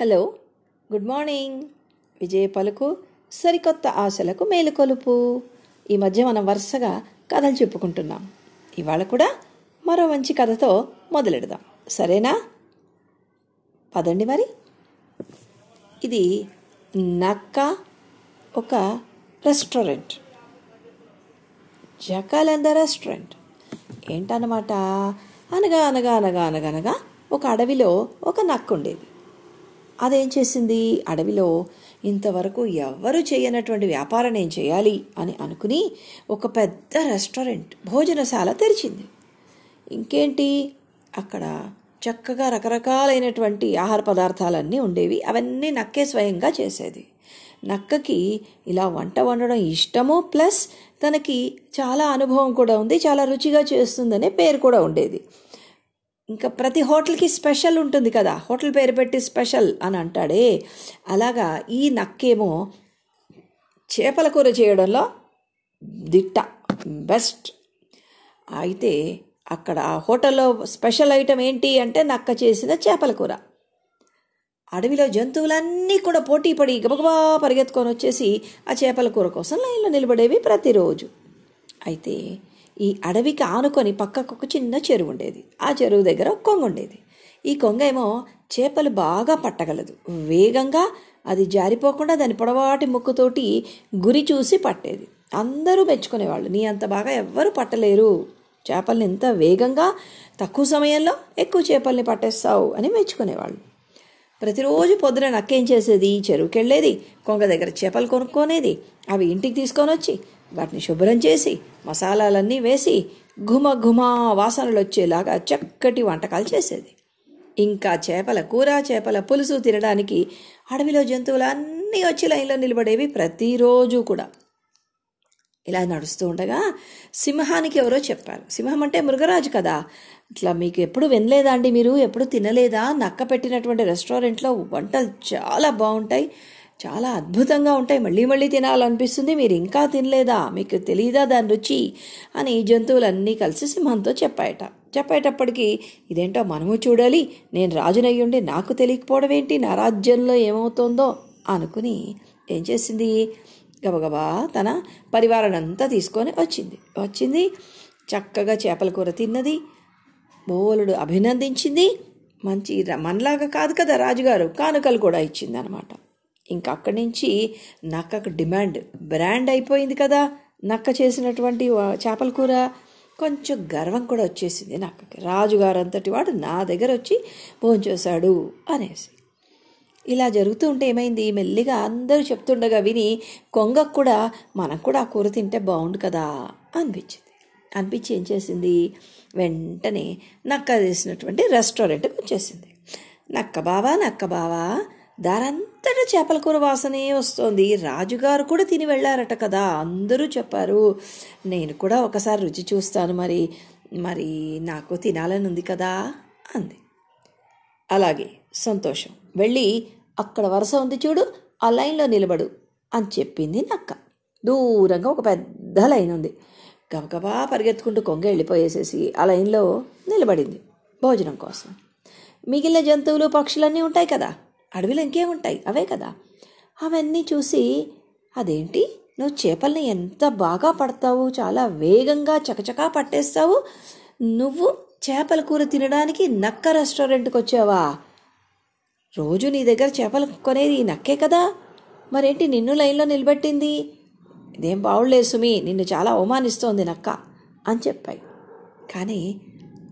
Hello good morning. విజయ పలుకు సరికొత్త ఆశలకు మేలుకొలుపు ఈ మధ్య మనం వరుసగా కథలు చెప్పుకుంటున్నాం. ఇవాళ కూడా మరో మంచి కథతో మొదలెడదాం. సరేనా? పదండి మరి. ఇది నక్క ఒక రెస్టారెంట్. జకాలంద రెస్టారెంట్. ఏంటన్నమాట? అనగా అనగా అనగా అనగనగా ఒక అడవిలో ఒక నక్క ఉండేది. అదేం చేసింది? అడవిలో ఇంతవరకు ఎవ్వరూ చేయనటువంటి వ్యాపారం నేను చేయాలి? అని అనుకుని ఒక పెద్ద రెస్టారెంట్ భోజనశాల తెరిచింది. ఇంకేంటి? అక్కడ చక్కగా రకరకాలైనటువంటి ఆహార పదార్థాలన్నీ ఉండేవి. అవన్నీ నక్కే స్వయంగా చేసేది. నక్కకి ఇలా వంట వండడం ఇష్టము. ప్లస్ తనకి చాలా అనుభవం కూడా ఉంది. చాలా రుచిగా చేస్తుందనే పేరు కూడా ఉండేది. ఇంకా ప్రతి హోటల్కి స్పెషల్ ఉంటుంది కదా. హోటల్ పేరు పెట్టి స్పెషల్ అని అంటాడే. అలాగా ఈ నక్కేమో చేపల కూర చేయడంలో దిట్ట బెస్ట్. అయితే అక్కడ ఆ హోటల్లో స్పెషల్ ఐటమ్ ఏంటి అంటే నక్క చేసిన చేపల కూర. అడవిలో జంతువులన్నీ కూడా పోటీ పడి గబగబా పరిగెత్తుకొని వచ్చేసి ఆ చేపల కూర కోసం లైన్లో నిలబడేవి ప్రతిరోజు. అయితే ఈ అడవికి ఆనుకొని పక్కకు ఒక చిన్న చెరువు ఉండేది. ఆ చెరువు దగ్గర ఒక కొంగ ఉండేది. ఈ కొంగ ఏమో చేపలు బాగా పట్టగలదు. వేగంగా అది జారిపోకుండా దాని పొడవాటి ముక్కుతోటి గురి చూసి పట్టేది. అందరూ మెచ్చుకునేవాళ్ళు. నీ అంత బాగా ఎవ్వరు పట్టలేరు. చేపల్ని ఎంత వేగంగా తక్కువ సమయంలో ఎక్కువ చేపల్ని పట్టేస్తావు అని మెచ్చుకునేవాళ్ళు. ప్రతిరోజు పొద్దున నక్కేం చేసేది? చెరువుకెళ్ళేది. కొంగ దగ్గర చేపలు కొనుక్కోనేది. అవి ఇంటికి తీసుకొని వచ్చి వాటిని శుభ్రం చేసి మసాలాలన్నీ వేసి ఘుమ ఘుమా వాసనలు వచ్చేలాగా చక్కటి వంటకాలు చేసేది. ఇంకా చేపల కూర చేపల పులుసు తినడానికి అడవిలో జంతువులు అన్నీ వచ్చి లైన్లో నిలబడేవి ప్రతిరోజు కూడా. ఇలా నడుస్తూ ఉండగా సింహానికి ఎవరో చెప్పారు. సింహం అంటే మృగరాజు కదా. ఇట్లా మీకు ఎప్పుడు వినలేదా అండి మీరు? ఎప్పుడు తినలేదా? నక్క పెట్టినటువంటి రెస్టారెంట్లో వంటలు చాలా బాగుంటాయి. చాలా అద్భుతంగా ఉంటాయి. మళ్ళీ మళ్ళీ తినాలనిపిస్తుంది. మీరు ఇంకా తినలేదా? మీకు తెలియదా దాని రుచి? అని జంతువులన్నీ కలిసి సింహంతో చెప్పాయట. చెప్పేటప్పటికీ ఇదేంటో మనము చూడాలి. నేను రాజునయ్యుండి నాకు తెలియకపోవడం ఏంటి? నా రాజ్యంలో ఏమవుతుందో? అనుకుని ఏం చేసింది? గబగబా తన పరివారానంతా తీసుకొని వచ్చింది. వచ్చింది చక్కగా చేపల కూర తిన్నది బోలుడు అభినందించింది. మంచి మనలాగా కాదు కదా రాజుగారు? కానుకలు కూడా ఇచ్చింది అనమాట ఇంక అక్కడి నుంచి నక్కకు డిమాండ్. బ్రాండ్ అయిపోయింది కదా నక్క చేసినటువంటి చేపల కూర. కొంచెం గర్వం కూడా వచ్చేసింది నక్కకి. రాజుగారు అంతటి వాడు నా దగ్గర వచ్చి భోంచేశాడు అనేసి. ఇలా జరుగుతూ ఉంటే ఏమైంది? మెల్లిగా అందరూ చెప్తుండగా విని కొంగకు కూడా మనం కూడా ఆ కూర తింటే బాగుండు కదా అనిపించింది. అనిపించి ఏం చేసింది? వెంటనే నక్క చేసినటువంటి రెస్టారెంట్కి వచ్చేసింది. నక్క బావా నక్క బావా దారంతటా చేపల కూర వాసనే వస్తోంది. రాజుగారు కూడా తిని వెళ్ళారట కదా. అందరూ చెప్పారు నేను కూడా ఒకసారి రుచి చూస్తాను మరి. మరి నాకు తినాలని ఉంది కదా అంది. అలాగే సంతోషం. వెళ్ళి అక్కడ వరుస ఉంది చూడు ఆ లైన్లో నిలబడు అని చెప్పింది నక్క. దూరంగా ఒక పెద్ద లైన్ ఉంది. గబగబా పరిగెత్తుకుంటూ కొంగ వెళ్ళిపోయేసేసి ఆ లైన్లో నిలబడింది భోజనం కోసం. మిగిలిన జంతువులు పక్షులన్నీ ఉంటాయి కదా. అడవిలో ఇంకేముంటాయి? అవే కదా. అవన్నీ చూసి అదేంటి? నువ్వు చేపల్ని ఎంత బాగా పడతావు? చాలా వేగంగా చకచకా పట్టేస్తావు? నువ్వు చేపల కూర తినడానికి నక్క రెస్టారెంట్కి వచ్చావా రోజు నీ దగ్గర చేపలు కొనేది నక్కే కదా? మరేంటి నిన్ను లైన్లో నిలబెట్టింది? ఇదేం బావులేదు సుమి నిన్ను చాలా అవమానిస్తోంది నక్క అని చెప్పాయి. కానీ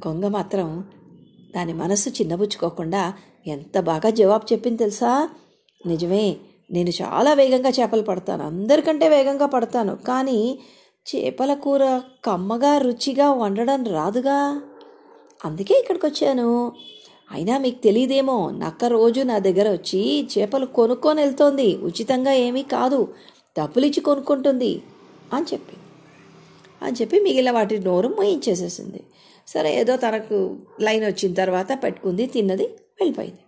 కొంగ మాత్రం దాని మనసు చిన్నబుచ్చుకోకుండా ఎంత బాగా జవాబు చెప్పింది తెలుసా? నిజమే నేను చాలా వేగంగా చేపలు పడతాను. అందరికంటే వేగంగా పడతాను. కానీ చేపల కూర కమ్మగా రుచిగా వండడం రాదుగా? అందుకే ఇక్కడికి వచ్చాను. అయినా మీకు తెలియదేమో నక్క రోజు నా దగ్గర వచ్చి చేపలు కొనుక్కొని వెళ్తోంది. ఉచితంగా ఏమీ కాదు డబ్బులు ఇచ్చి కొనుక్కుంటుంది అని చెప్పి. అని చెప్పి మిగిలిన వాటి నోరు మోయించేసేసింది. సరే ఏదో తనకు లైన్ వచ్చిన తర్వాత పెట్టుకుంది తిన్నది వెళ్ళిపోయింది.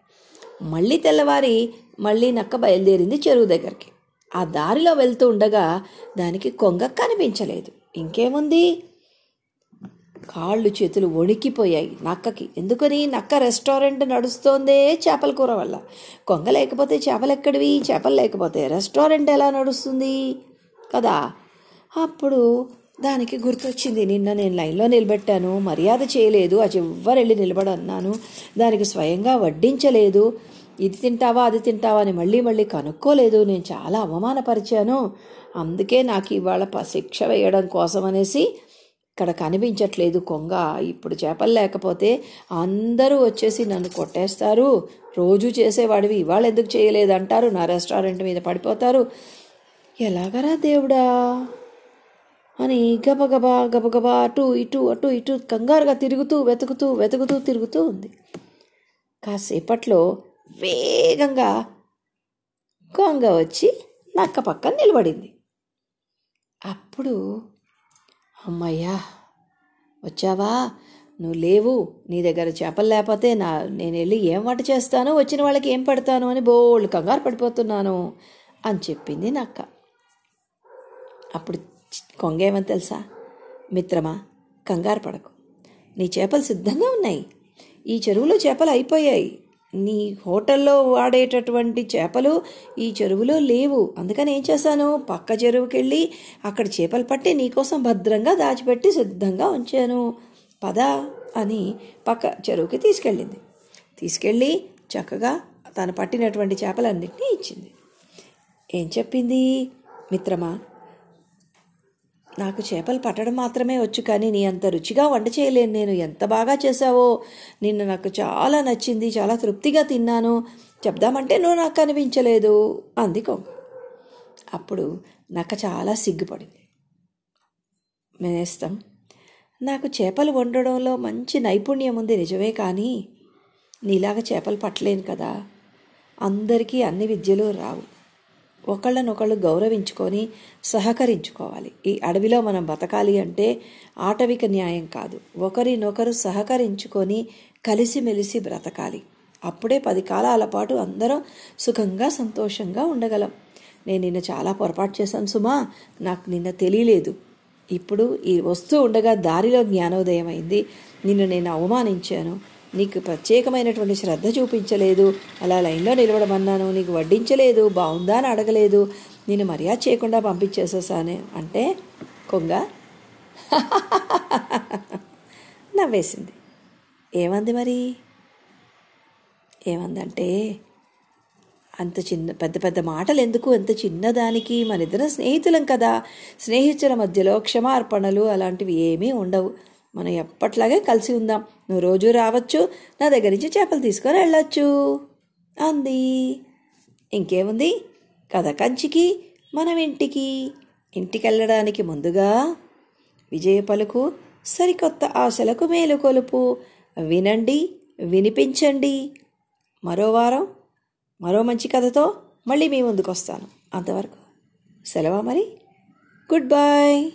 మళ్ళీ తెల్లవారి మళ్ళీ నక్క బయలుదేరింది చెరువు దగ్గరికి. ఆ దారిలో వెళ్తూ ఉండగా దానికి కొంగ కనిపించలేదు. ఇంకేముంది? కాళ్ళు చేతులు వణికిపోయాయి నక్కకి. ఎందుకని? నక్క రెస్టారెంట్ నడుస్తోందే చేపల కూర వల్ల. కొంగ లేకపోతే చేపలు ఎక్కడివి చేపలు లేకపోతే రెస్టారెంట్ ఎలా నడుస్తుంది? కదా? అప్పుడు దానికి గుర్తొచ్చింది నిన్న నేను లైన్లో నిలబెట్టాను మర్యాద చేయలేదు ఆ చివరెళ్ళి నిలబడన్నాను దానికి స్వయంగా వడ్డించలేదు. ఇది తింటావా అది తింటావా అని మళ్ళీ మళ్ళీ కనుక్కోలేదు నేను చాలా అవమానపరిచాను. అందుకే నాకు ఇవాళ శిక్ష వేయడం కోసం అనేసి ఇక్కడ కనిపించట్లేదు కొంగ. ఇప్పుడు చేపలు లేకపోతే అందరూ వచ్చేసి నన్ను కొట్టేస్తారు. రోజు చేసేవాడివి ఇవాళ ఎందుకు చేయలేదు అంటారు. నా రెస్టారెంట్ మీద పడిపోతారు. ఎలాగరా దేవుడా? అని గబగబా గబగబా అటు ఇటు అటు ఇటు కంగారుగా తిరుగుతూ వెతుకుతూ వెతుకుతూ తిరుగుతూ ఉంది. కాసేపట్లో వేగంగా కొంగ వచ్చి నక్క పక్కన నిలబడింది. అప్పుడు అమ్మయ్యా వచ్చావా? నువ్వు లేవు. నీ దగ్గర చేపలు లేకపోతే నా నేను వెళ్ళి ఏం వంట చేస్తాను? వచ్చిన వాళ్ళకి ఏం పెడతాను? అని బోళ్ళు కంగారు పడిపోతున్నాను అని చెప్పింది నక్క. అప్పుడు కొంగేమని తెలుసా? మిత్రమా కంగారు పడకు. నీ చేపలు సిద్ధంగా ఉన్నాయి. ఈ చెరువులో చేపలు అయిపోయాయి. నీ హోటల్లో వాడేటటువంటి చేపలు ఈ చెరువులో లేవు. అందుకని ఏం చేశాను? పక్క చెరువుకి వెళ్ళి అక్కడ చేపలు పట్టి నీకోసం భద్రంగా దాచిపెట్టి సిద్ధంగా ఉంచాను. పద అని పక్క చెరువుకి తీసుకెళ్ళింది. తీసుకెళ్ళి చక్కగా తను పట్టినటువంటి చేపలన్నింటినీ ఇచ్చింది. ఏం చెప్పింది? మిత్రమా నాకు చేపలు పట్టడం మాత్రమే వచ్చు కానీ నీ అంత రుచిగా వంట చేయలేను నేను. ఎంత బాగా చేసావో నిన్ను నాకు చాలా నచ్చింది చాలా తృప్తిగా తిన్నాను. చెప్దామంటే నువ్వు నాకు కనిపించలేదు అంది కొంగ. అప్పుడు నక్క చాలా సిగ్గుపడింది. మేనేస్తాం నాకు చేపలు వండడంలో మంచి నైపుణ్యం ఉంది నిజమే కానీ నీలాగా చేపలు పట్టలేను కదా. అందరికీ అన్ని విద్యలు రావు. ఒకళ్ళనొకళ్ళు గౌరవించుకొని సహకరించుకోవాలి. ఈ అడవిలో మనం బతకాలి అంటే ఆటవిక న్యాయం కాదు. ఒకరినొకరు సహకరించుకొని కలిసిమెలిసి బ్రతకాలి. అప్పుడే పది కాలాల పాటు అందరం సుఖంగా సంతోషంగా ఉండగలం. నేను నిన్న చాలా పొరపాటు చేశాను సుమా. నాకు నిన్న తెలియలేదు. ఇప్పుడు ఈ వస్తువు ఉండగా దారిలో జ్ఞానోదయం అయింది నిన్ను నేను అవమానించాను. నీకు ప్రత్యేకమైనటువంటి శ్రద్ధ చూపించలేదు అలా లైన్లో నిలబడమన్నాను నీకు వడ్డించలేదు బాగుందా అని అడగలేదు నేను మర్యాద చేయకుండా పంపించేసేసాను అంటే కొంగ నవ్వేసింది. ఏమంది మరి? ఏమందంటే అంత చిన్న పెద్ద పెద్ద మాటలు ఎందుకు? ఎంత చిన్నదానికి? మన ఇద్దరం స్నేహితులం కదా. స్నేహితుల మధ్యలో క్షమార్పణలు అలాంటివి ఏమీ ఉండవు. మనం ఎప్పట్లాగే కలిసి ఉందాం. నువ్వు రోజు రావచ్చు నా దగ్గర నుంచి చేపలు తీసుకొని వెళ్ళొచ్చు. అంది. ఇంకేముంది? కథ కంచికి మనం ఇంటికి. ఇంటికి వెళ్ళడానికి ముందుగా విజయ పలుకు సరికొత్త ఆశలకు మేలుకొలుపు వినండి వినిపించండి. మరో వారం మరో మంచి కథతో మళ్ళీ మీ ముందుకు వస్తాను అంతవరకు సెలవా మరి? Good bye